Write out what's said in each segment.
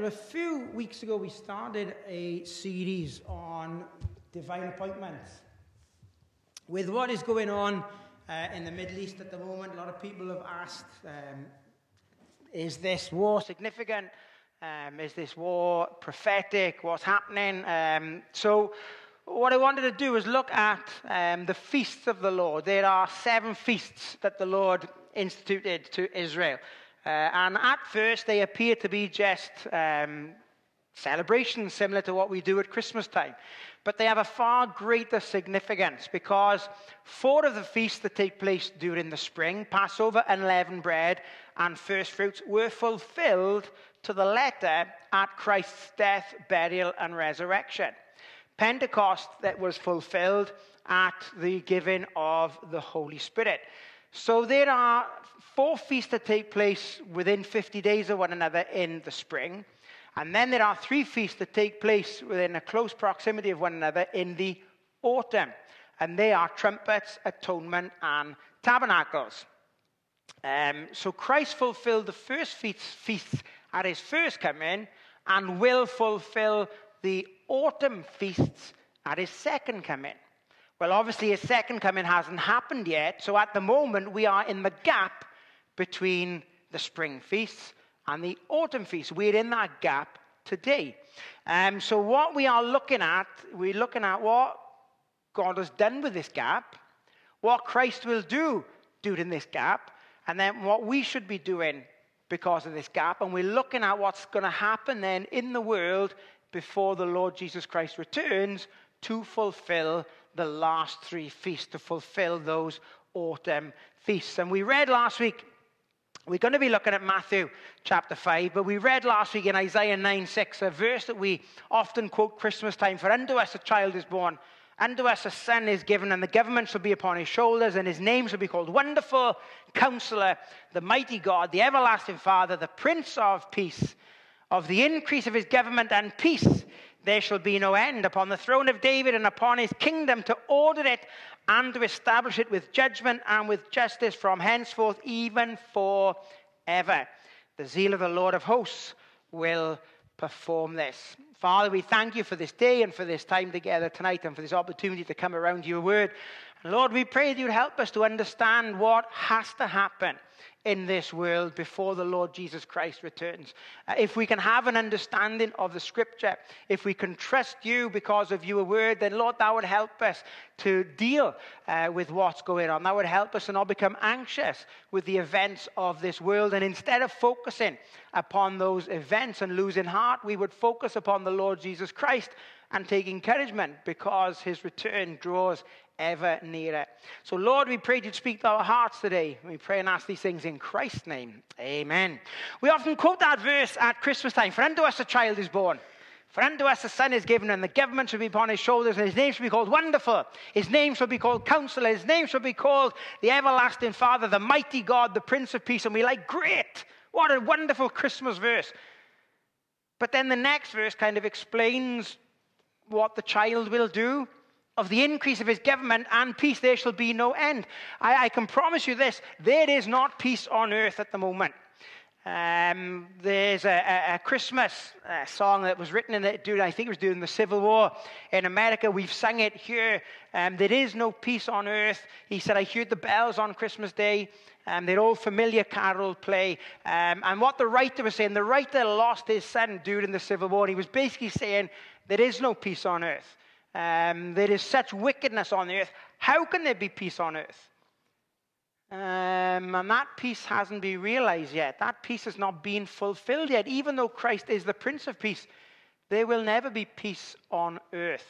Well, a few weeks ago, we started a series on divine appointments. With what is going on uh, in the Middle East at the moment, a lot of people have asked um, Is this war significant? Um, is this war prophetic? What's happening? Um, so, what I wanted to do is look at um, the feasts of the Lord. There are seven feasts that the Lord instituted to Israel. Uh, and at first, they appear to be just um, celebrations similar to what we do at Christmas time. But they have a far greater significance because four of the feasts that take place during the spring, Passover, unleavened bread, and first fruits, were fulfilled to the letter at Christ's death, burial, and resurrection. Pentecost that was fulfilled at the giving of the Holy Spirit. So there are four feasts that take place within 50 days of one another in the spring. And then there are three feasts that take place within a close proximity of one another in the autumn. And they are trumpets, atonement, and tabernacles. Um, so Christ fulfilled the first feasts feast at his first coming and will fulfill the autumn feasts at his second coming. Well, obviously, his second coming hasn't happened yet. So at the moment, we are in the gap between the spring feasts and the autumn feasts. We're in that gap today. Um, so, what we are looking at, we're looking at what God has done with this gap, what Christ will do during this gap, and then what we should be doing because of this gap. And we're looking at what's going to happen then in the world before the Lord Jesus Christ returns to fulfill the last three feasts, to fulfill those autumn feasts. And we read last week, we're going to be looking at Matthew chapter 5, but we read last week in Isaiah 9 6, a verse that we often quote Christmas time For unto us a child is born, unto us a son is given, and the government shall be upon his shoulders, and his name shall be called Wonderful Counselor, the Mighty God, the Everlasting Father, the Prince of Peace. Of the increase of his government and peace, there shall be no end upon the throne of David and upon his kingdom to order it and to establish it with judgment and with justice from henceforth, even forever. The zeal of the Lord of hosts will perform this. Father, we thank you for this day and for this time together tonight and for this opportunity to come around your word. And Lord, we pray that you'd help us to understand what has to happen in this world before the Lord Jesus Christ returns. Uh, if we can have an understanding of the scripture, if we can trust you because of your word, then Lord, that would help us to deal uh, with what's going on. That would help us to not become anxious with the events of this world. And instead of focusing upon those events and losing heart, we would focus upon the Lord Jesus Christ and take encouragement because his return draws ever nearer. So, Lord, we pray you'd speak to our hearts today. We pray and ask these things in Christ's name. Amen. We often quote that verse at Christmas time For unto us a child is born. For unto us a son is given, and the government shall be upon his shoulders, and his name shall be called Wonderful. His name shall be called Counselor. His name shall be called the Everlasting Father, the Mighty God, the Prince of Peace. And we like, great! What a wonderful Christmas verse. But then the next verse kind of explains what the child will do of the increase of his government and peace, there shall be no end. I, I can promise you this there is not peace on earth at the moment. Um, there's a, a, a Christmas song that was written in it, during, I think it was during the Civil War in America. We've sung it here. Um, there is no peace on earth. He said, I heard the bells on Christmas Day. Um, they're all familiar carol play. Um, and what the writer was saying, the writer lost his son during the Civil War. He was basically saying, There is no peace on earth. Um, there is such wickedness on the earth. How can there be peace on earth? Um, and that peace hasn't been realized yet. That peace has not been fulfilled yet. Even though Christ is the Prince of Peace, there will never be peace on earth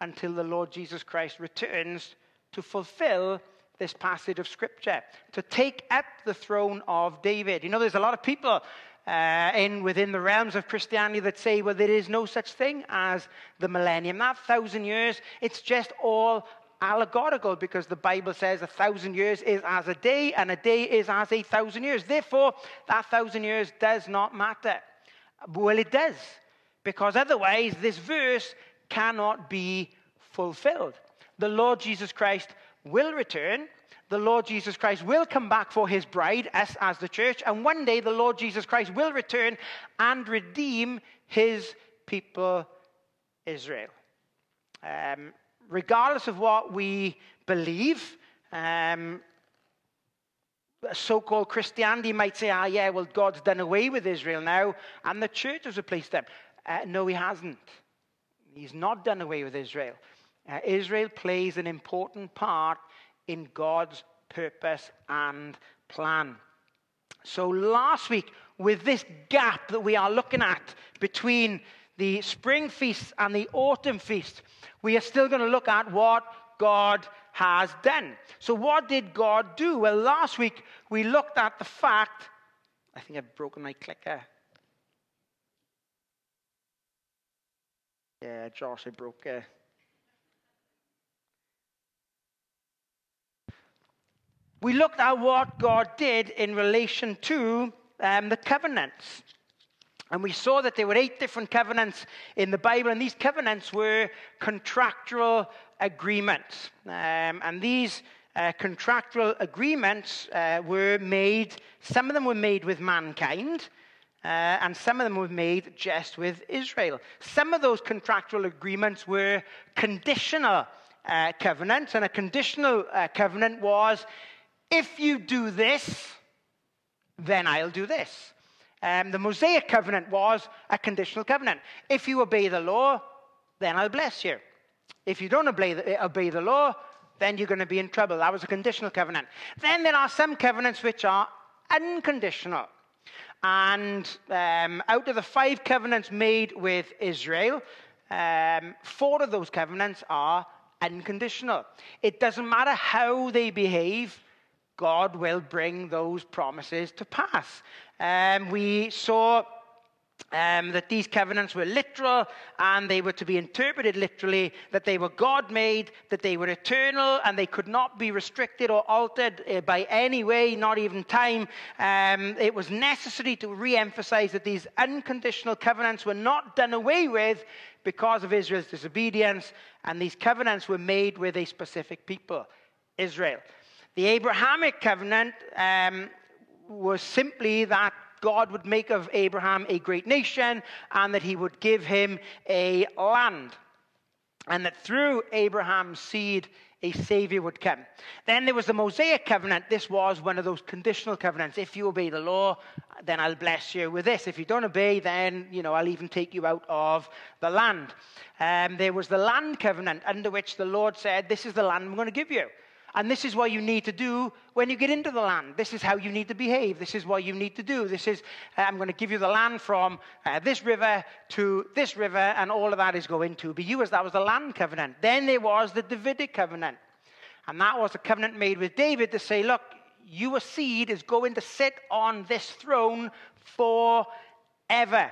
until the Lord Jesus Christ returns to fulfill this passage of Scripture, to take up the throne of David. You know, there's a lot of people uh, in within the realms of Christianity that say, well, there is no such thing as the millennium. That thousand years, it's just all allegorical because the Bible says a thousand years is as a day and a day is as a thousand years. Therefore, that thousand years does not matter. Well, it does because otherwise, this verse cannot be fulfilled. The Lord Jesus Christ will return. The Lord Jesus Christ will come back for his bride, us as the church, and one day the Lord Jesus Christ will return and redeem his people, Israel. Um, regardless of what we believe, um, so called Christianity might say, ah, yeah, well, God's done away with Israel now, and the church has replaced them. Uh, no, he hasn't. He's not done away with Israel. Uh, Israel plays an important part in God's purpose and plan. So, last week, with this gap that we are looking at between the spring feast and the autumn feast, we are still going to look at what God has done. So, what did God do? Well, last week we looked at the fact, I think I've broken my clicker. Yeah, Josh, I broke it. We looked at what God did in relation to um, the covenants. And we saw that there were eight different covenants in the Bible, and these covenants were contractual agreements. Um, and these uh, contractual agreements uh, were made, some of them were made with mankind, uh, and some of them were made just with Israel. Some of those contractual agreements were conditional uh, covenants, and a conditional uh, covenant was if you do this, then I'll do this. Um, the Mosaic covenant was a conditional covenant. If you obey the law, then I'll bless you. If you don't obey the, obey the law, then you're going to be in trouble. That was a conditional covenant. Then there are some covenants which are unconditional. And um, out of the five covenants made with Israel, um, four of those covenants are unconditional. It doesn't matter how they behave, God will bring those promises to pass. Um, we saw um, that these covenants were literal and they were to be interpreted literally, that they were God made, that they were eternal, and they could not be restricted or altered uh, by any way, not even time. Um, it was necessary to re emphasize that these unconditional covenants were not done away with because of Israel's disobedience, and these covenants were made with a specific people, Israel. The Abrahamic covenant um, was simply that God would make of Abraham a great nation and that he would give him a land. And that through Abraham's seed, a savior would come. Then there was the Mosaic covenant. This was one of those conditional covenants. If you obey the law, then I'll bless you with this. If you don't obey, then you know I'll even take you out of the land. Um, there was the land covenant under which the Lord said, "This is the land I'm going to give you." And this is what you need to do when you get into the land. This is how you need to behave. This is what you need to do. This is, uh, I'm going to give you the land from uh, this river to this river, and all of that is going to be yours. That was the land covenant. Then there was the Davidic covenant. And that was a covenant made with David to say, look, your seed is going to sit on this throne forever.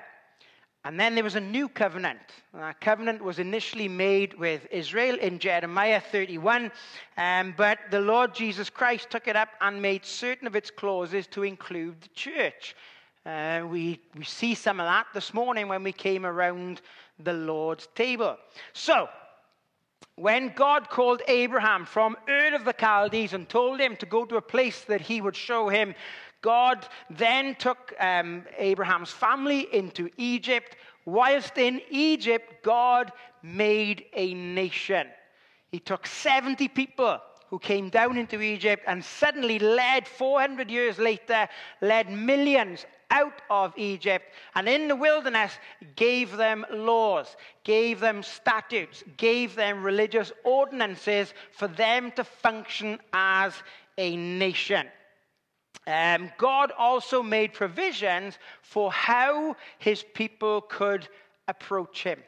And then there was a new covenant. That covenant was initially made with Israel in Jeremiah 31, um, but the Lord Jesus Christ took it up and made certain of its clauses to include the church. Uh, we, we see some of that this morning when we came around the Lord's table. So, when God called Abraham from Ur of the Chaldees and told him to go to a place that he would show him, God then took um, Abraham's family into Egypt. Whilst in Egypt, God made a nation. He took 70 people who came down into Egypt and suddenly led, 400 years later, led millions out of Egypt and in the wilderness gave them laws, gave them statutes, gave them religious ordinances for them to function as a nation. Um, God also made provisions for how his people could approach him.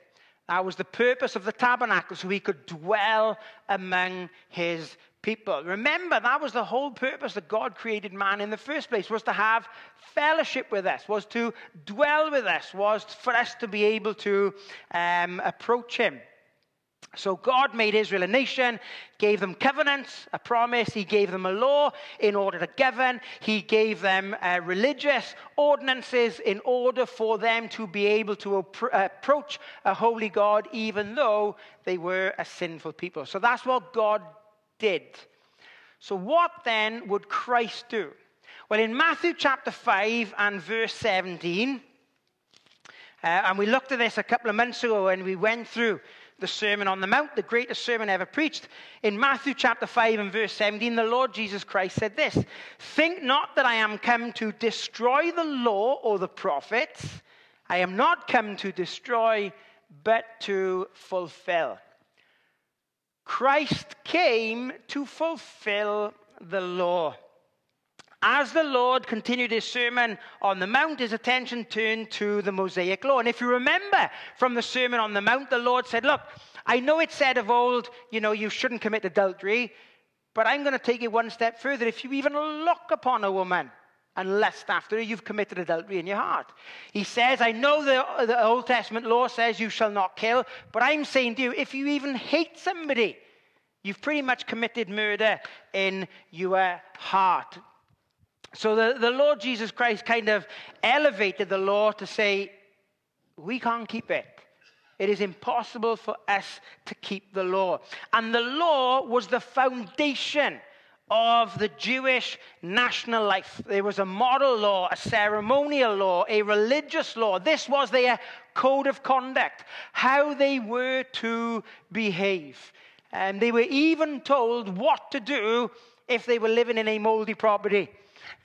That was the purpose of the tabernacle, so he could dwell among his people. Remember, that was the whole purpose that God created man in the first place, was to have fellowship with us, was to dwell with us, was for us to be able to um, approach him. So God made Israel a nation, gave them covenants, a promise. He gave them a law in order to govern. He gave them uh, religious ordinances in order for them to be able to approach a holy God, even though they were a sinful people. So that's what God did. So, what then would Christ do? Well, in Matthew chapter 5 and verse 17, uh, and we looked at this a couple of months ago when we went through the Sermon on the Mount, the greatest sermon ever preached. In Matthew chapter 5 and verse 17, the Lord Jesus Christ said this Think not that I am come to destroy the law or the prophets. I am not come to destroy, but to fulfill. Christ came to fulfill the law. As the Lord continued his sermon on the Mount, his attention turned to the Mosaic law. And if you remember from the Sermon on the Mount, the Lord said, Look, I know it said of old, you know, you shouldn't commit adultery, but I'm going to take it one step further. If you even look upon a woman and lust after her, you've committed adultery in your heart. He says, I know the, the Old Testament law says you shall not kill, but I'm saying to you, if you even hate somebody, you've pretty much committed murder in your heart. So the, the Lord Jesus Christ kind of elevated the law to say, we can't keep it. It is impossible for us to keep the law. And the law was the foundation of the Jewish national life. There was a moral law, a ceremonial law, a religious law. This was their code of conduct, how they were to behave. And they were even told what to do if they were living in a moldy property.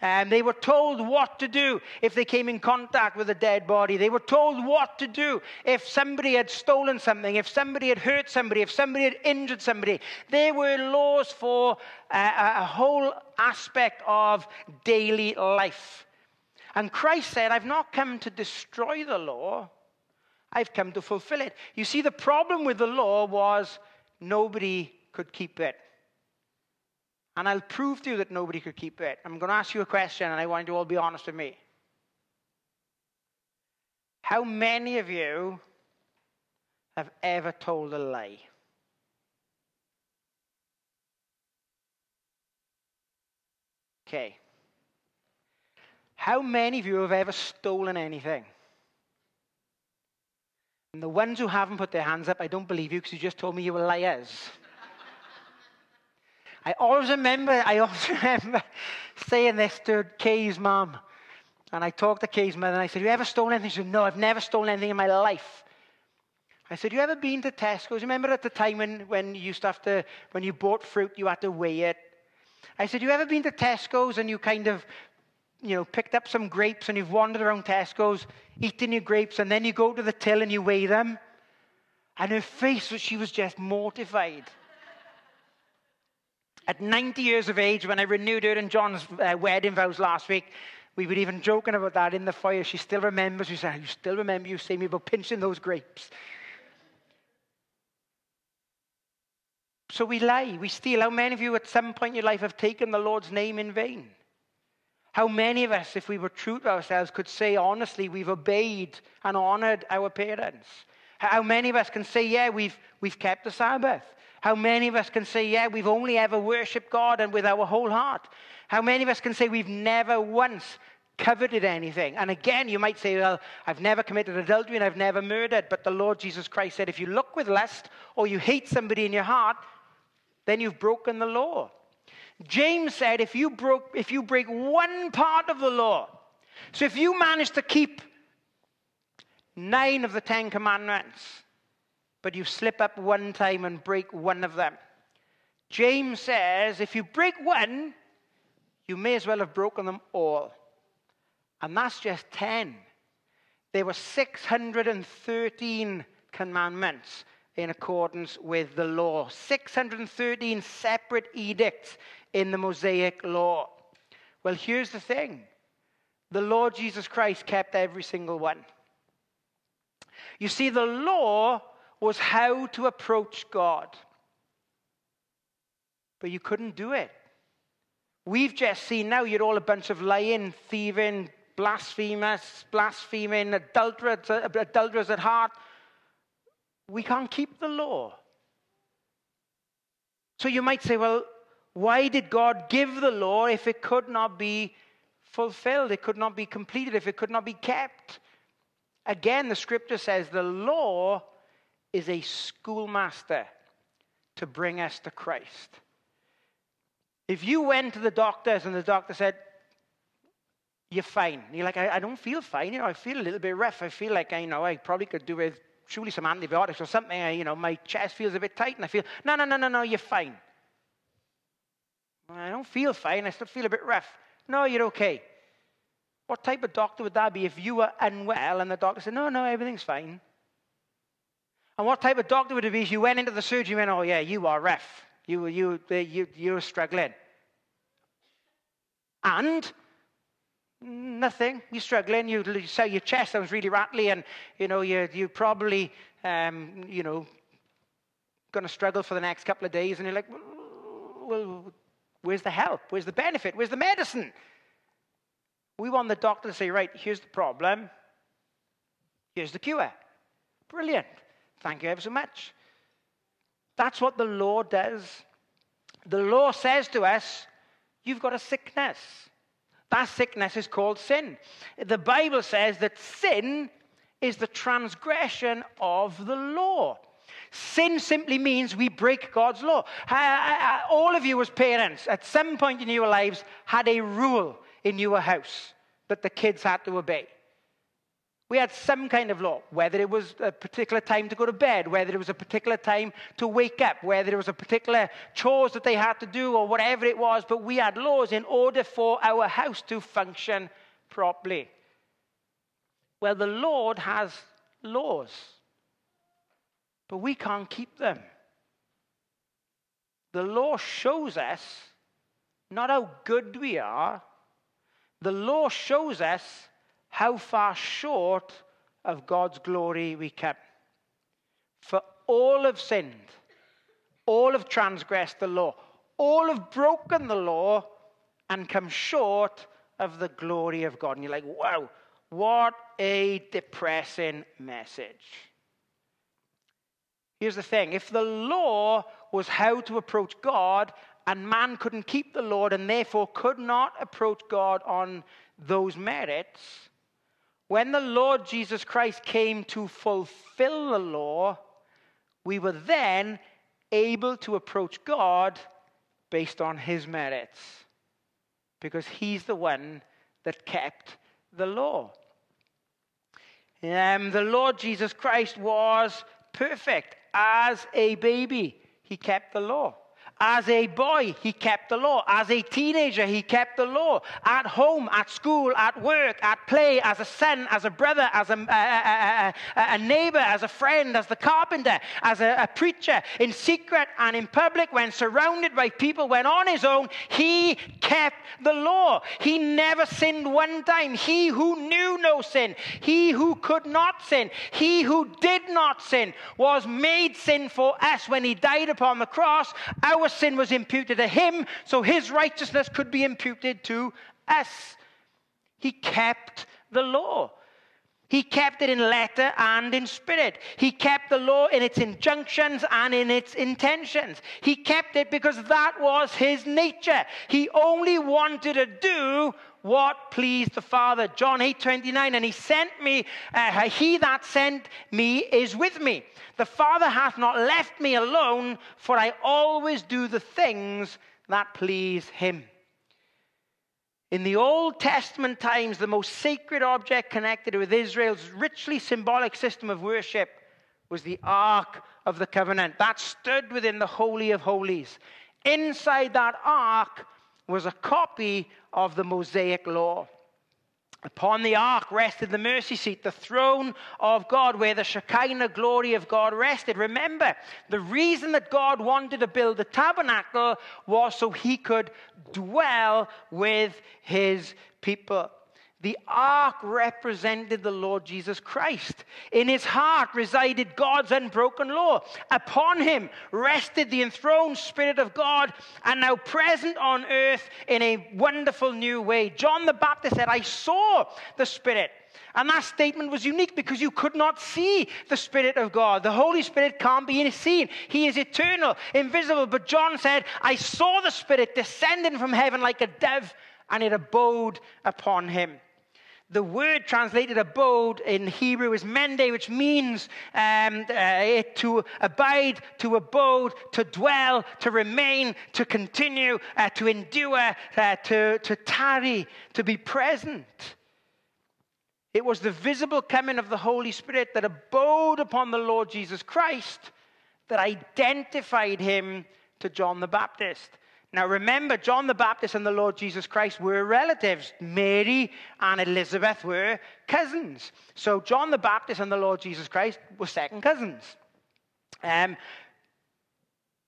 And they were told what to do if they came in contact with a dead body. They were told what to do if somebody had stolen something, if somebody had hurt somebody, if somebody had injured somebody. There were laws for uh, a, a whole aspect of daily life. And Christ said, I've not come to destroy the law, I've come to fulfill it. You see, the problem with the law was nobody could keep it. And I'll prove to you that nobody could keep it. I'm going to ask you a question, and I want you to all be honest with me. How many of you have ever told a lie? Okay. How many of you have ever stolen anything? And the ones who haven't put their hands up, I don't believe you because you just told me you were liars. I always remember, I always remember saying this to Kay's mum. And I talked to Kay's mother and I said, You ever stolen anything? She said, No, I've never stolen anything in my life. I said, You ever been to Tesco's? Remember at the time when, when you used to have to, when you bought fruit, you had to weigh it? I said, You ever been to Tesco's and you kind of, you know, picked up some grapes and you've wandered around Tesco's, eating your grapes, and then you go to the till and you weigh them? And her face, she was just mortified. At 90 years of age, when I renewed her and John's uh, wedding vows last week, we were even joking about that in the fire. She still remembers. She said, You still remember you saying me about pinching those grapes. So we lie, we steal. How many of you at some point in your life have taken the Lord's name in vain? How many of us, if we were true to ourselves, could say honestly we've obeyed and honored our parents? How many of us can say, yeah, we've, we've kept the Sabbath? How many of us can say, yeah, we've only ever worshiped God and with our whole heart? How many of us can say we've never once coveted anything? And again, you might say, well, I've never committed adultery and I've never murdered. But the Lord Jesus Christ said, if you look with lust or you hate somebody in your heart, then you've broken the law. James said, if you, broke, if you break one part of the law, so if you manage to keep nine of the Ten Commandments, but you slip up one time and break one of them. James says if you break one, you may as well have broken them all. And that's just 10. There were 613 commandments in accordance with the law, 613 separate edicts in the Mosaic law. Well, here's the thing the Lord Jesus Christ kept every single one. You see, the law was how to approach God. But you couldn't do it. We've just seen now you're all a bunch of lying, thieving, blasphemers, blaspheming, adulterers, adulterers at heart. We can't keep the law. So you might say, well, why did God give the law if it could not be fulfilled? It could not be completed, if it could not be kept? Again, the scripture says the law is a schoolmaster to bring us to Christ. If you went to the doctors and the doctor said, you're fine. You're like, I, I, don't feel fine. You know, I feel a little bit rough. I feel like, I, you know, I probably could do with surely some antibiotics or something. I, you know, my chest feels a bit tight and I feel, no, no, no, no, no, you're fine. I don't feel fine. I still feel a bit rough. No, you're okay. What type of doctor would that be if you were unwell and the doctor said, no, no, everything's fine? And what type of doctor would it be if you went into the surgery and went, oh, yeah, you are ref. You, you, you, you're struggling. And nothing. You're struggling. You, you say your chest sounds really rattly, and you know you you probably um, you know going to struggle for the next couple of days. And you're like, well, where's the help? Where's the benefit? Where's the medicine? We want the doctor to say, right, here's the problem. Here's the cure. Brilliant. Thank you ever so much. That's what the law does. The law says to us, you've got a sickness. That sickness is called sin. The Bible says that sin is the transgression of the law. Sin simply means we break God's law. All of you, as parents, at some point in your lives, had a rule in your house that the kids had to obey. We had some kind of law, whether it was a particular time to go to bed, whether it was a particular time to wake up, whether it was a particular chores that they had to do, or whatever it was. But we had laws in order for our house to function properly. Well, the Lord has laws, but we can't keep them. The law shows us not how good we are, the law shows us how far short of God's glory we come. For all have sinned, all have transgressed the law, all have broken the law and come short of the glory of God. And you're like, wow, what a depressing message. Here's the thing if the law was how to approach God, and man couldn't keep the law and therefore could not approach God on those merits, when the Lord Jesus Christ came to fulfill the law, we were then able to approach God based on his merits because he's the one that kept the law. Um, the Lord Jesus Christ was perfect as a baby, he kept the law. As a boy, he kept the law. As a teenager, he kept the law. At home, at school, at work, at play, as a son, as a brother, as a, a, a, a neighbor, as a friend, as the carpenter, as a, preacher, in secret and in public, when surrounded by people, when on his own, he kept the law. He never sinned one time. He who knew no sin, he who could not sin, he who did not sin, was made sin for us when he died upon the cross. Our sin was imputed to him, so his righteousness could be imputed to us. He kept the law. He kept it in letter and in spirit. He kept the law in its injunctions and in its intentions. He kept it because that was his nature. He only wanted to do what pleased the Father. John 8 29. And he sent me, uh, he that sent me is with me. The Father hath not left me alone, for I always do the things that please him. In the Old Testament times, the most sacred object connected with Israel's richly symbolic system of worship was the Ark of the Covenant. That stood within the Holy of Holies. Inside that Ark was a copy of the Mosaic Law. Upon the ark rested the mercy seat, the throne of God, where the Shekinah glory of God rested. Remember, the reason that God wanted to build the tabernacle was so he could dwell with his people. The ark represented the Lord Jesus Christ. In his heart resided God's unbroken law. Upon him rested the enthroned Spirit of God, and now present on earth in a wonderful new way. John the Baptist said, I saw the Spirit. And that statement was unique because you could not see the Spirit of God. The Holy Spirit can't be seen. He is eternal, invisible. But John said, I saw the Spirit descending from heaven like a dove, and it abode upon him. The word translated abode in Hebrew is meno, which means um, uh, to abide, to abode, to dwell, to remain, to continue, uh, to endure, uh, to, to tarry, to be present. It was the visible coming of the Holy Spirit that abode upon the Lord Jesus Christ that identified him to John the Baptist. Now remember, John the Baptist and the Lord Jesus Christ were relatives. Mary and Elizabeth were cousins. So John the Baptist and the Lord Jesus Christ were second cousins. Um,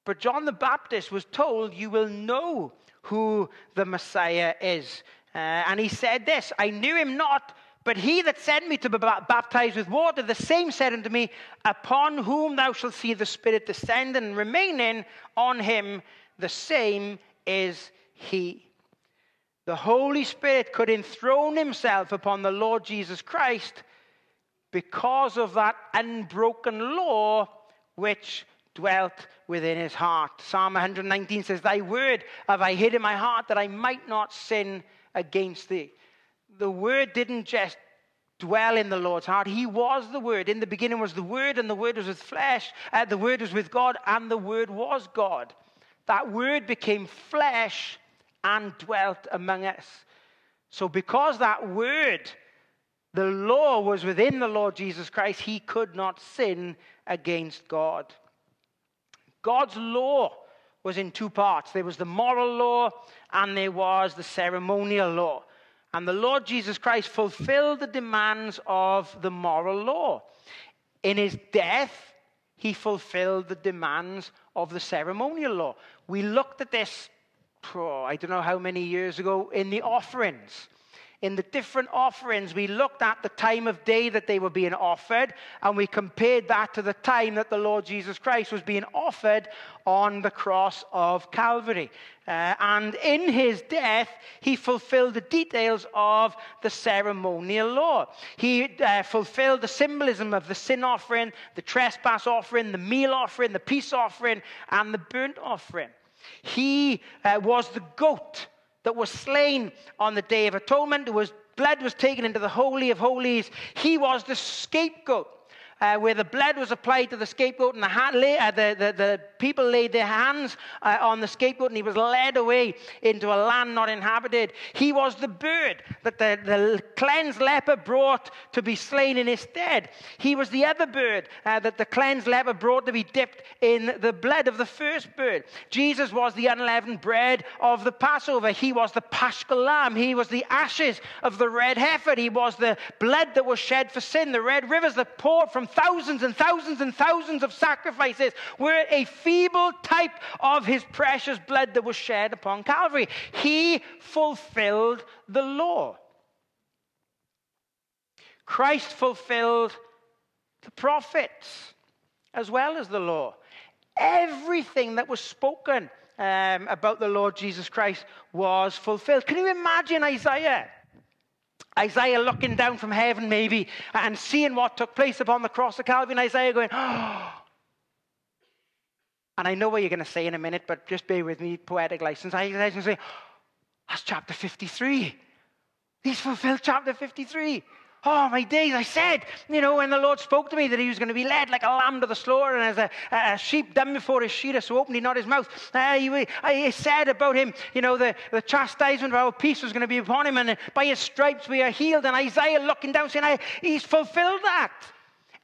but John the Baptist was told, You will know who the Messiah is. Uh, and he said this I knew him not, but he that sent me to be baptized with water, the same said unto me, Upon whom thou shalt see the Spirit descend and remain in on him the same is he. The Holy Spirit could enthrone himself upon the Lord Jesus Christ because of that unbroken law which dwelt within his heart. Psalm 119 says, Thy word have I hid in my heart that I might not sin against thee. The word didn't just dwell in the Lord's heart. He was the Word. In the beginning was the Word, and the Word was with flesh. Uh, the Word was with God, and the Word was God. That word became flesh and dwelt among us. So, because that word, the law was within the Lord Jesus Christ, he could not sin against God. God's law was in two parts there was the moral law and there was the ceremonial law. And the Lord Jesus Christ fulfilled the demands of the moral law. In his death, he fulfilled the demands of the ceremonial law. We looked at this, oh, I don't know how many years ago, in the offerings. In the different offerings, we looked at the time of day that they were being offered, and we compared that to the time that the Lord Jesus Christ was being offered on the cross of Calvary. Uh, and in his death, he fulfilled the details of the ceremonial law. He uh, fulfilled the symbolism of the sin offering, the trespass offering, the meal offering, the peace offering, and the burnt offering. He uh, was the goat that was slain on the Day of Atonement. Was, blood was taken into the Holy of Holies. He was the scapegoat uh, where the blood was applied to the scapegoat, and the, uh, the, the, the, people laid their hands uh, on the scapegoat, and he was led away into a land not inhabited. He was the bird that the, the cleansed leper brought to be slain in his stead. He was the other bird uh, that the cleansed leper brought to be dipped in the blood of the first bird. Jesus was the unleavened bread of the Passover. He was the paschal lamb. He was the ashes of the red heifer. He was the blood that was shed for sin, the red rivers that poured from thousands and thousands and thousands of sacrifices were a feeble type of his precious blood that was shed upon Calvary. He fulfilled the law. Christ fulfilled the prophets as well as the law. Everything that was spoken um, about the Lord Jesus Christ was fulfilled. Can you imagine Isaiah? Isaiah looking down from heaven, maybe, and seeing what took place upon the cross of Calvary, and Isaiah going, oh. And I know what you're going to say in a minute, but just bear with me, poetic license. Isaiah's going to say, that's chapter 53. He's fulfilled chapter 53. Oh, my days. I said, you know, when the Lord spoke to me that he was going to be led like a lamb to the slaughter and as a, a sheep dumb before his shearer, so opened he not his mouth. Uh, he, I said about him, you know, the, the chastisement of our peace was going to be upon him, and by his stripes we are healed. And Isaiah looking down saying, he's fulfilled that.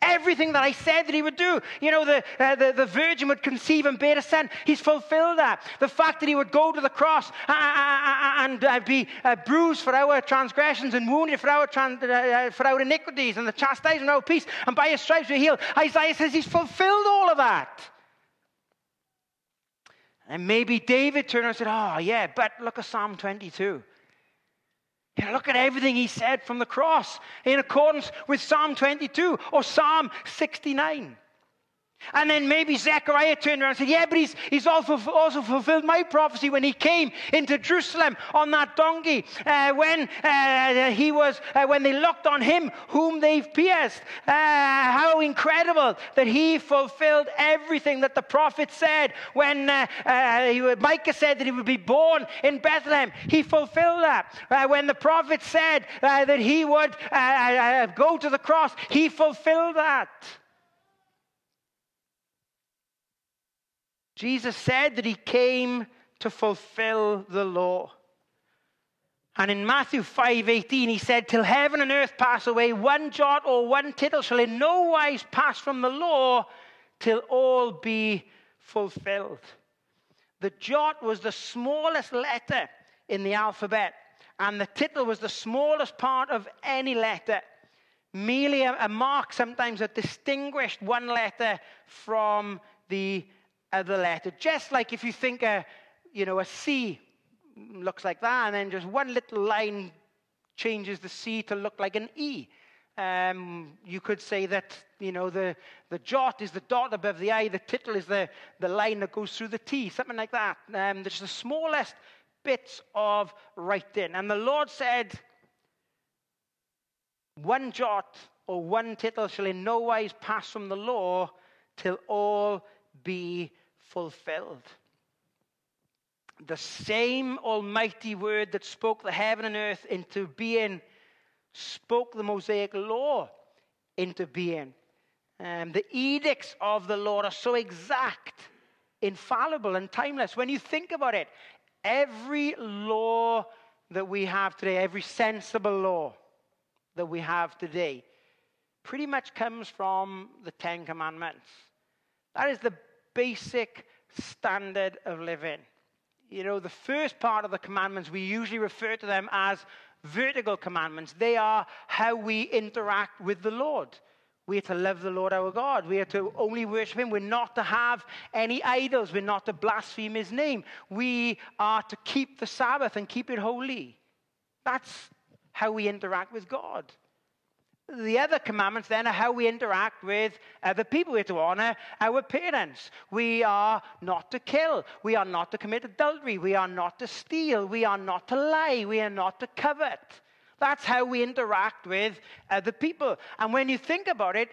Everything that I said that he would do. You know, the, uh, the, the, virgin would conceive and bear a son. He's fulfilled that. The fact that he would go to the cross uh, uh, uh, and uh, be bruised for our transgressions and wounded for our, trans- for our iniquities and the chastisement of our peace. And by his stripes we're healed. Isaiah says he's fulfilled all of that. And maybe David turned and said, Oh, yeah, but look at Psalm 22. You know, look at everything he said from the cross in accordance with Psalm 22 or Psalm 69. And then maybe Zechariah turned around and said, Yeah, but he's, he's also, also fulfilled my prophecy when he came into Jerusalem on that donkey. Uh, when uh, he was, uh, when they looked on him whom they've pierced. Uh, how incredible that he fulfilled everything that the prophet said. When uh, uh, Micah said that he would be born in Bethlehem, he fulfilled that. when the prophet said that he would go to the cross, he fulfilled that. Jesus said that he came to fulfill the law. And in Matthew 5:18 he said, "Till heaven and earth pass away, one jot or one tittle shall in no wise pass from the law till all be fulfilled." The jot was the smallest letter in the alphabet, and the tittle was the smallest part of any letter. Merely a, a mark sometimes that distinguished one letter from the the letter. Just like if you think a, you know, a C looks like that, and then just one little line changes the C to look like an E. Um, you could say that you know the, the jot is the dot above the I, the tittle is the, the line that goes through the T, something like that. Um, there's the smallest bits of writing. And the Lord said, One jot or one tittle shall in no wise pass from the law till all be fulfilled. The same almighty word that spoke the heaven and earth into being spoke the Mosaic law into being. Um, the edicts of the Lord are so exact, infallible, and timeless. When you think about it, every law that we have today, every sensible law that we have today, pretty much comes from the Ten Commandments. That is the basic standard of living. You know, the first part of the commandments, we usually refer to them as vertical commandments. They are how we interact with the Lord. We are to love the Lord our God. We are to only worship Him. We're not to have any idols. We're not to blaspheme His name. We are to keep the Sabbath and keep it holy. That's how we interact with God. The other commandments then are how we interact with other people. We are to honor our parents. We are not to kill. We are not to commit adultery. We are not to steal. We are not to lie. We are not to covet. That's how we interact with other people. And when you think about it,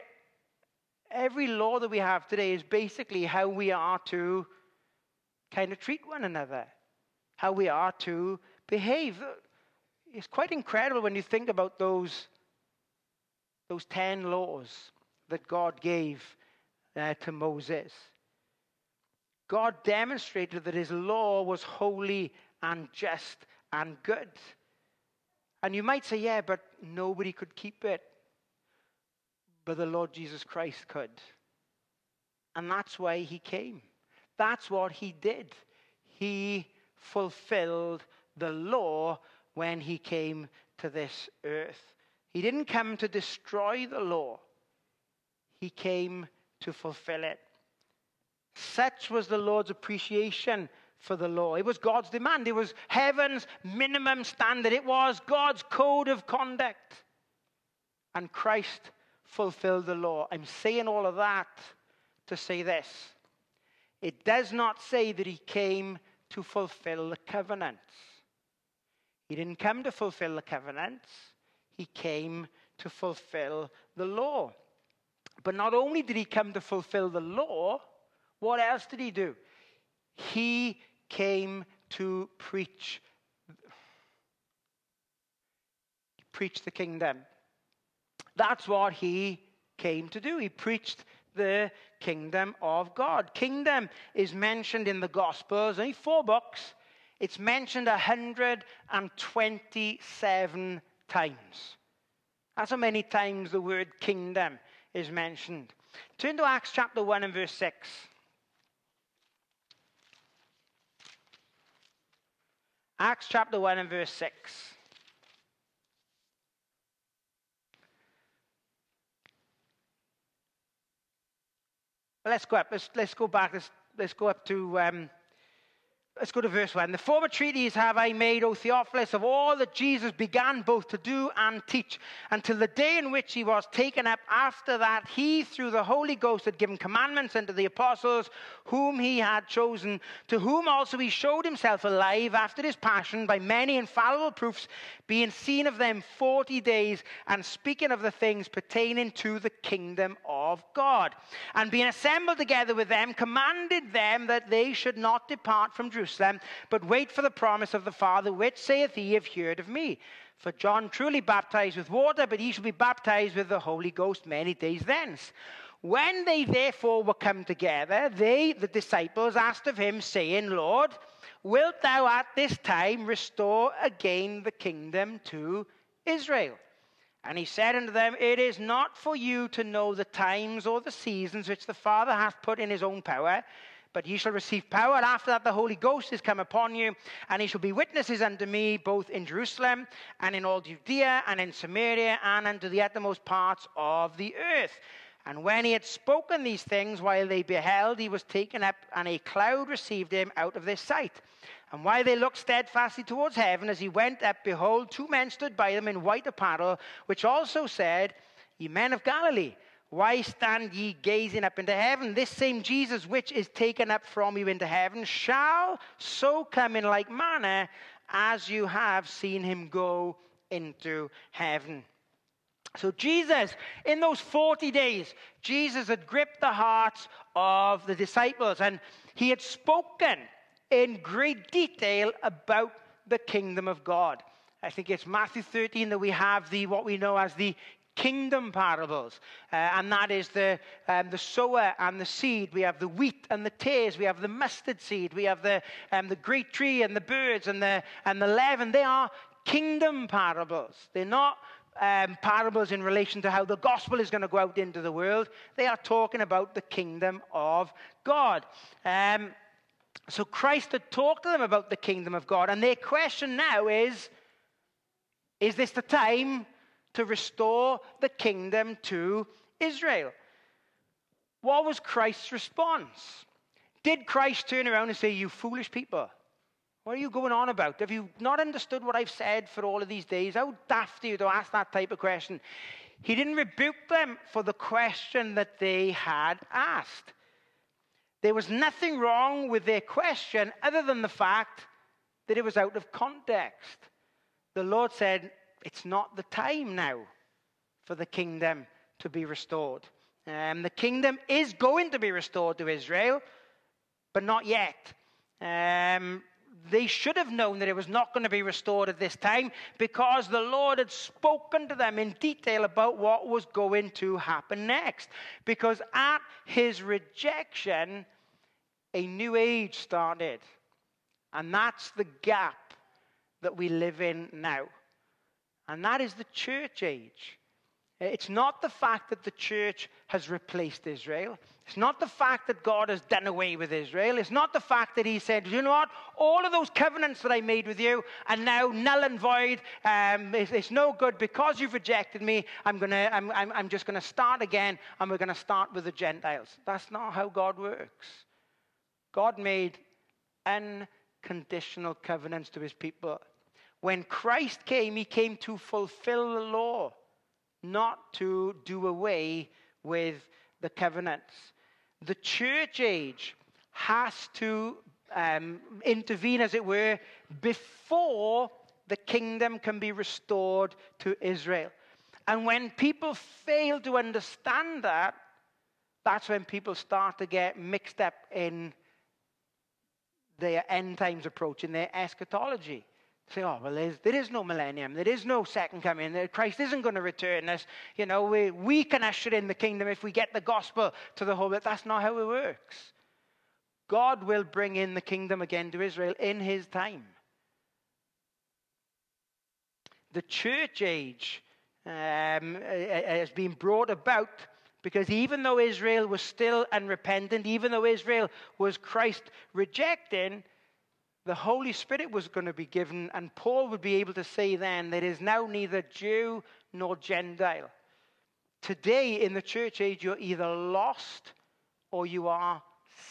every law that we have today is basically how we are to kind of treat one another, how we are to behave. It's quite incredible when you think about those those 10 laws that God gave uh, to Moses. God demonstrated that his law was holy and just and good. And you might say, yeah, but nobody could keep it. But the Lord Jesus Christ could. And that's why he came. That's what he did. He fulfilled the law when he came to this earth. He didn't come to destroy the law, he came to fulfill it. Such was the Lord's appreciation for the law. It was God's demand, it was heaven's minimum standard, it was God's code of conduct. And Christ fulfilled the law. I'm saying all of that to say this it does not say that he came to fulfill the covenants. He didn't come to fulfill the covenants. He came to fulfill the law. But not only did he come to fulfill the law, what else did he do? He came to preach preach the kingdom. That's what he came to do. He preached the kingdom of God. Kingdom is mentioned in the Gospels, only four books. It's mentioned 127 times. That's how many times the word kingdom is mentioned. Turn to Acts chapter 1 and verse 6. Acts chapter 1 and verse 6. Well, let's go up. Let's, let's go back. Let's, let's go up to um, Let's go to verse 1. The former treaties have I made, O Theophilus, of all that Jesus began both to do and teach, until the day in which he was taken up. After that, he, through the Holy Ghost, had given commandments unto the apostles whom he had chosen, to whom also he showed himself alive after his passion by many infallible proofs, being seen of them forty days, and speaking of the things pertaining to the kingdom of God. And being assembled together with them, commanded them that they should not depart from Jerusalem Jerusalem, but wait for the promise of the Father, which saith he, have heard of me. For John truly baptized with water, but he shall be baptized with the Holy Ghost many days thence. When they therefore were come together, they, the disciples, asked of him, saying, Lord, wilt thou at this time restore again the kingdom to Israel? And he said unto them, It is not for you to know the times or the seasons which the Father hath put in his own power but ye shall receive power after that the Holy Ghost is come upon you, and ye shall be witnesses unto me both in Jerusalem and in all Judea and in Samaria and unto the uttermost parts of the earth. And when he had spoken these things while they beheld, he was taken up, and a cloud received him out of their sight. And while they looked steadfastly towards heaven, as he went up, behold, two men stood by them in white apparel, which also said, Ye men of Galilee, why stand ye gazing up into heaven? This same Jesus, which is taken up from you into heaven, shall so come in like manner as you have seen him go into heaven. So, Jesus, in those 40 days, Jesus had gripped the hearts of the disciples and he had spoken in great detail about the kingdom of God. I think it's Matthew 13 that we have the what we know as the kingdom parables, uh, and that is the, um, the sower and the seed. We have the wheat and the tares. We have the mustard seed. We have the, um, the great tree and the birds and the, and the leaven. They are kingdom parables. They're not um, parables in relation to how the gospel is going to go out into the world. They are talking about the kingdom of God. Um, so Christ had talked to them about the kingdom of God, and their question now is Is this the time to restore the kingdom to Israel. What was Christ's response? Did Christ turn around and say, You foolish people? What are you going on about? Have you not understood what I've said for all of these days? How daft are you to ask that type of question? He didn't rebuke them for the question that they had asked. There was nothing wrong with their question other than the fact that it was out of context. The Lord said, it's not the time now for the kingdom to be restored. Um, the kingdom is going to be restored to Israel, but not yet. Um, they should have known that it was not going to be restored at this time because the Lord had spoken to them in detail about what was going to happen next. Because at his rejection, a new age started. And that's the gap that we live in now and that is the church age. It's not the fact that the church has replaced Israel. It's not the fact that God has done away with Israel. It's not the fact that He said, you know what? All of those covenants that I made with you are now null and void. Um, it's, it's, no good because you've rejected me. I'm, gonna, I'm, I'm, I'm just going to start again and we're going to start with the Gentiles. That's not how God works. God made unconditional covenants to His people when Christ came, he came to fulfill the law, not to do away with the covenants. The church age has to um, intervene, as it were, before the kingdom can be restored to Israel. And when people fail to understand that, that's when people start to get mixed up in their end times approach, in their eschatology. Say, oh, well, there is no millennium. There is no second coming. Christ isn't going to return us. You know, we, we can usher in the kingdom if we get the gospel to the whole. But that's not how it works. God will bring in the kingdom again to Israel in his time. The church age um, has been brought about because even though Israel was still unrepentant, even though Israel was Christ rejecting, the Holy Spirit was going to be given, and Paul would be able to say then, there is now neither Jew nor Gentile. Today in the church age, you're either lost or you are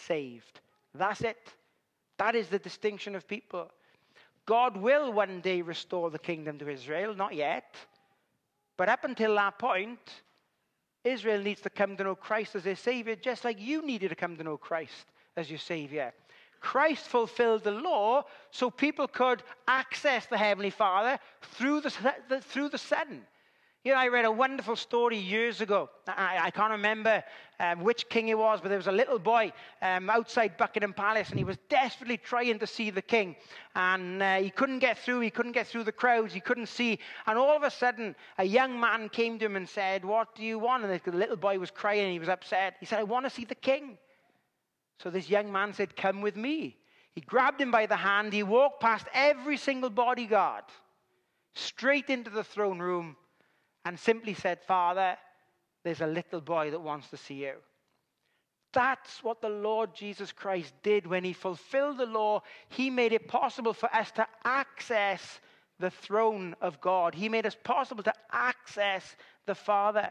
saved. That's it. That is the distinction of people. God will one day restore the kingdom to Israel, not yet. But up until that point, Israel needs to come to know Christ as their Savior, just like you needed to come to know Christ as your Savior. Christ fulfilled the law so people could access the Heavenly Father through the, through the Son. You know, I read a wonderful story years ago. I, I can't remember um, which king it was, but there was a little boy um, outside Buckingham Palace, and he was desperately trying to see the king. And uh, he couldn't get through. He couldn't get through the crowds. He couldn't see. And all of a sudden, a young man came to him and said, What do you want? And the little boy was crying. He was upset. He said, I want to see the king. So this young man said, Come with me. He grabbed him by the hand. He walked past every single bodyguard, straight into the throne room and simply said, Father, there's a little boy that wants to see you. That's what the Lord Jesus Christ did when he fulfilled the law. He made it possible for us to access the throne of God. He made it possible to access the Father.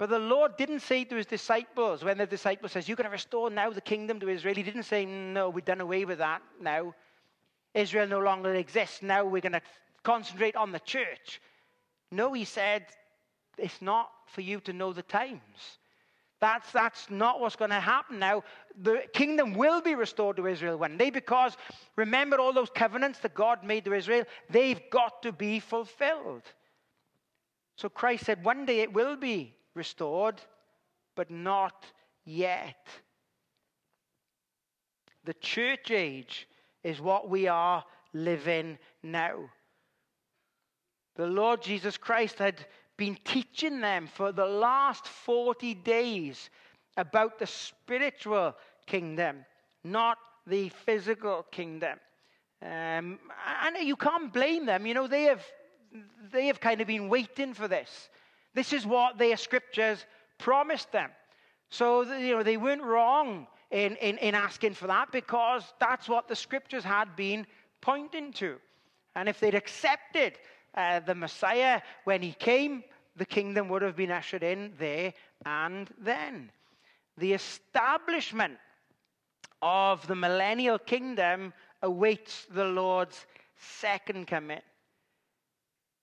But the Lord didn't say to his disciples, when the disciple says, You're going to restore now the kingdom to Israel, he didn't say, No, we've done away with that now. Israel no longer exists. Now we're going to concentrate on the church. No, he said, it's not for you to know the times. That's, that's not what's going to happen now. The kingdom will be restored to Israel one day because remember all those covenants that God made to Israel? They've got to be fulfilled. So Christ said, one day it will be restored, but not yet. The church age is what we are living now. The Lord Jesus Christ had been teaching them for the last 40 days about the spiritual kingdom, not the physical kingdom. Um, and you can't blame them. You know, they have, they have kind of been waiting for this. This is what their scriptures promised them. So, you know, they weren't wrong in, in, in asking for that because that's what the scriptures had been pointing to. And if they'd accepted uh, the Messiah, when he came, the kingdom would have been ushered in there and then. The establishment of the millennial kingdom awaits the Lord's second coming.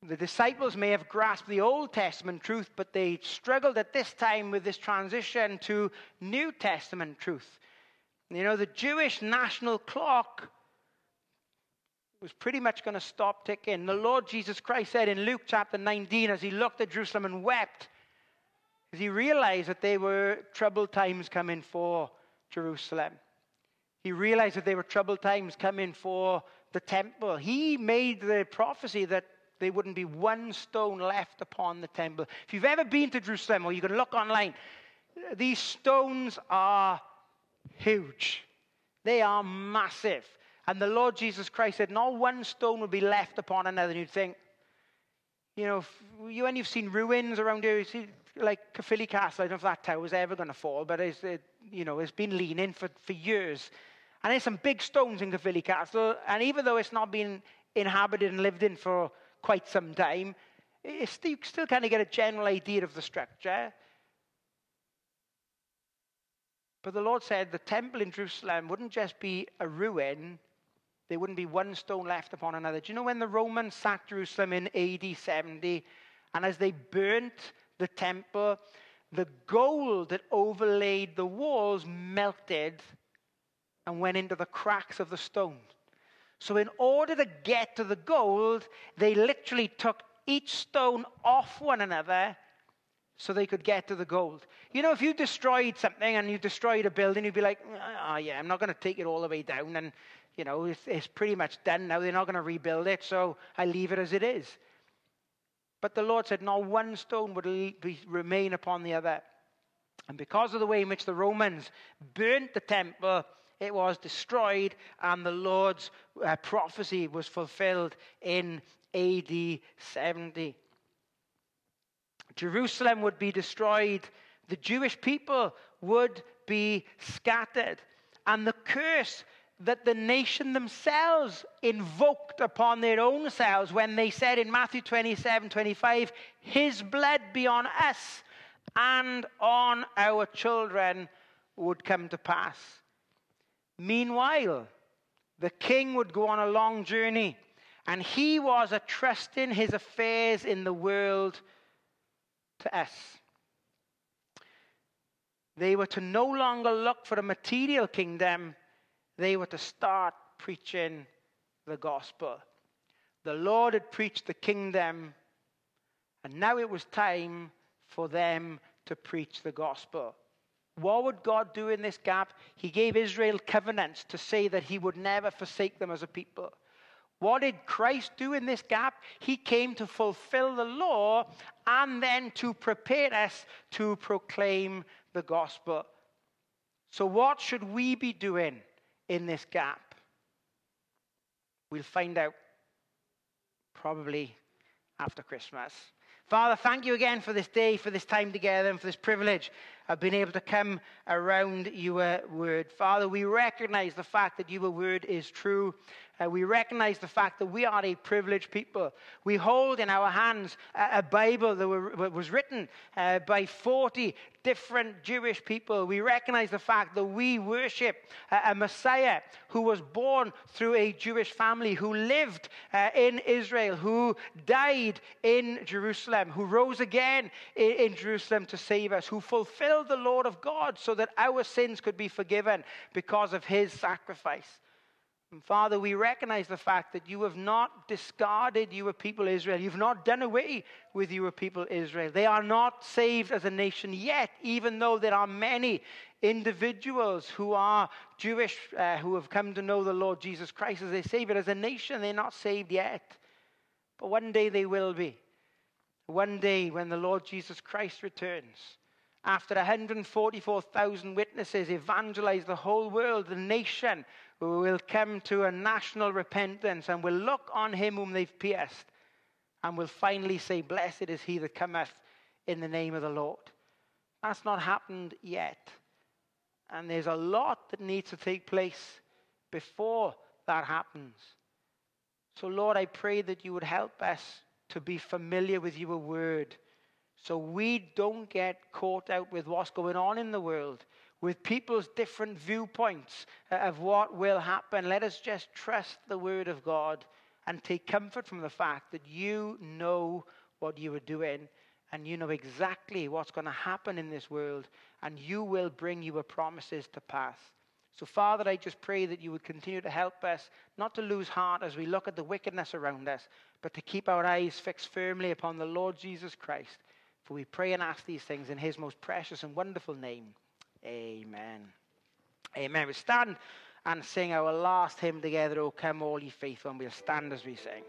The disciples may have grasped the Old Testament truth, but they struggled at this time with this transition to New Testament truth. You know, the Jewish national clock was pretty much going to stop ticking. The Lord Jesus Christ said in Luke chapter 19, as he looked at Jerusalem and wept, as he realized that there were troubled times coming for Jerusalem. He realized that there were troubled times coming for the temple. He made the prophecy that there wouldn't be one stone left upon the temple. If you've ever been to Jerusalem, or you can look online, these stones are huge. They are massive. And the Lord Jesus Christ said, Not one stone will be left upon another. And you'd think, you know, you, when you've seen ruins around here, you see, like Caerphilly Castle, I don't know if that tower is ever going to fall, but it's, it, you know, it's been leaning for, for years. And there's some big stones in Caerphilly Castle, and even though it's not been inhabited and lived in for quite some time, you still kind of get a general idea of the structure. But the Lord said the temple in Jerusalem wouldn't just be a ruin, there wouldn't be one stone left upon another. Do you know when the Romans sacked Jerusalem in AD 70? And as they burnt the temple, the gold that overlaid the walls melted and went into the cracks of the stone. So, in order to get to the gold, they literally took each stone off one another so they could get to the gold. You know, if you destroyed something and you destroyed a building, you'd be like, oh, yeah, I'm not going to take it all the way down and you know, it's, it's pretty much done now. They're not going to rebuild it, so I leave it as it is. But the Lord said, not one stone would be, remain upon the other. And because of the way in which the Romans burnt the temple, it was destroyed, and the Lord's uh, prophecy was fulfilled in AD 70. Jerusalem would be destroyed, the Jewish people would be scattered, and the curse that the nation themselves invoked upon their own selves when they said in Matthew 27 25, His blood be on us and on our children would come to pass. Meanwhile, the king would go on a long journey, and he was entrusting his affairs in the world to us. They were to no longer look for a material kingdom, they were to start preaching the gospel. The Lord had preached the kingdom, and now it was time for them to preach the gospel. What would God do in this gap? He gave Israel covenants to say that he would never forsake them as a people. What did Christ do in this gap? He came to fulfill the law and then to prepare us to proclaim the gospel. So, what should we be doing in this gap? We'll find out probably after Christmas. Father, thank you again for this day, for this time together, and for this privilege of being able to come around your word. Father, we recognize the fact that your word is true. Uh, we recognize the fact that we are a privileged people. We hold in our hands a, a Bible that were, was written uh, by 40 different Jewish people. We recognize the fact that we worship a, a Messiah who was born through a Jewish family, who lived uh, in Israel, who died in Jerusalem, who rose again in, in Jerusalem to save us, who fulfilled the Lord of God so that our sins could be forgiven because of his sacrifice. And Father, we recognize the fact that you have not discarded your people Israel. You've not done away with your people Israel. They are not saved as a nation yet, even though there are many individuals who are Jewish uh, who have come to know the Lord Jesus Christ as their Savior. As a nation, they're not saved yet. But one day they will be. One day when the Lord Jesus Christ returns after 144,000 witnesses evangelize the whole world, the nation will come to a national repentance and will look on him whom they've pierced and will finally say, Blessed is he that cometh in the name of the Lord. That's not happened yet. And there's a lot that needs to take place before that happens. So, Lord, I pray that you would help us to be familiar with your word so we don't get caught out with what's going on in the world with people's different viewpoints uh, of what will happen. Let us just trust the word of God and take comfort from the fact that you know what you are doing and you know exactly what's going to happen in this world and you will bring your promises to pass. So, Father, I just pray that you would continue to help us not to lose heart as we look at the wickedness around us, but to keep our eyes fixed firmly upon the Lord Jesus Christ. For we pray and ask these things in his most precious and wonderful name. Amen. Amen. We stand and sing our last hymn together, O come all ye faithful, and we'll stand as we sing.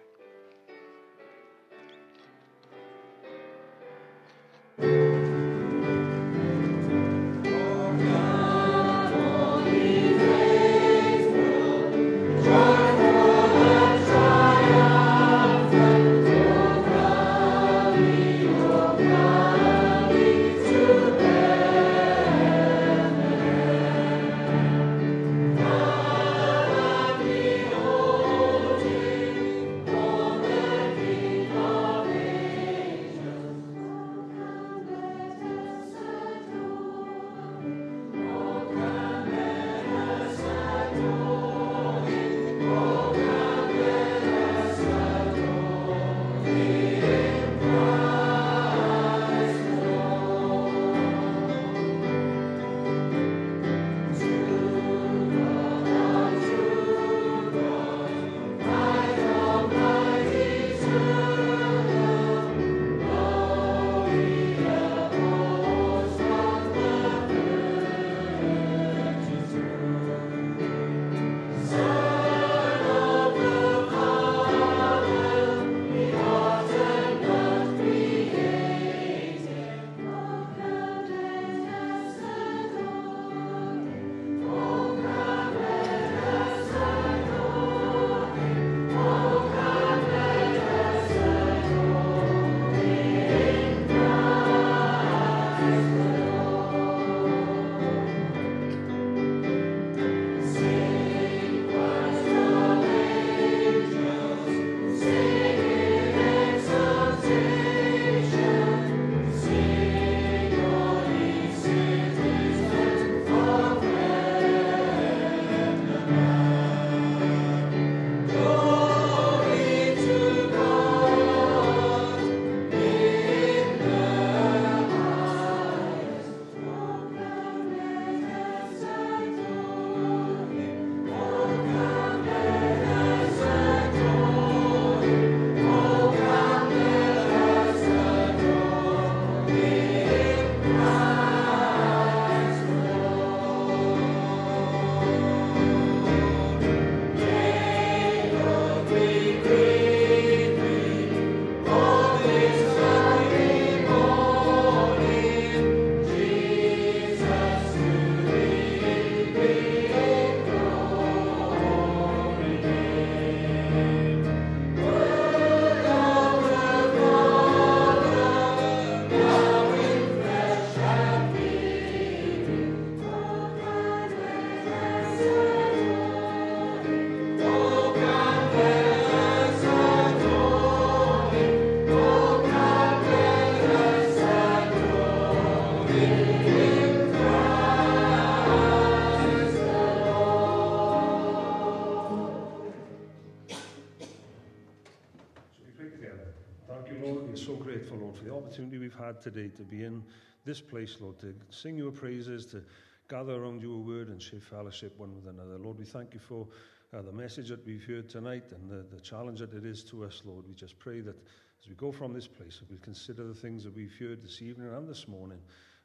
Opportunity today to be in this place, Lord, to sing your praises, to gather around your word and share fellowship one with another. Lord, we thank you for uh, the message that we've heard tonight and the, the challenge that it is to us, Lord. We just pray that as we go from this place, that we'll consider the things that we've heard this evening and this morning,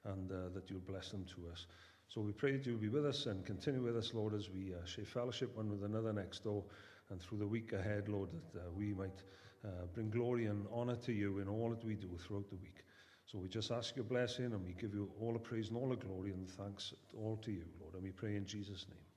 and uh, that you'll bless them to us. So we pray that you'll be with us and continue with us, Lord, as we uh, share fellowship one with another next door and through the week ahead, Lord, that uh, we might uh, bring glory and honor to you in all that we do throughout the week. So we just ask your blessing and we give you all the praise and all the glory and thanks all to you, Lord. And we pray in Jesus' name.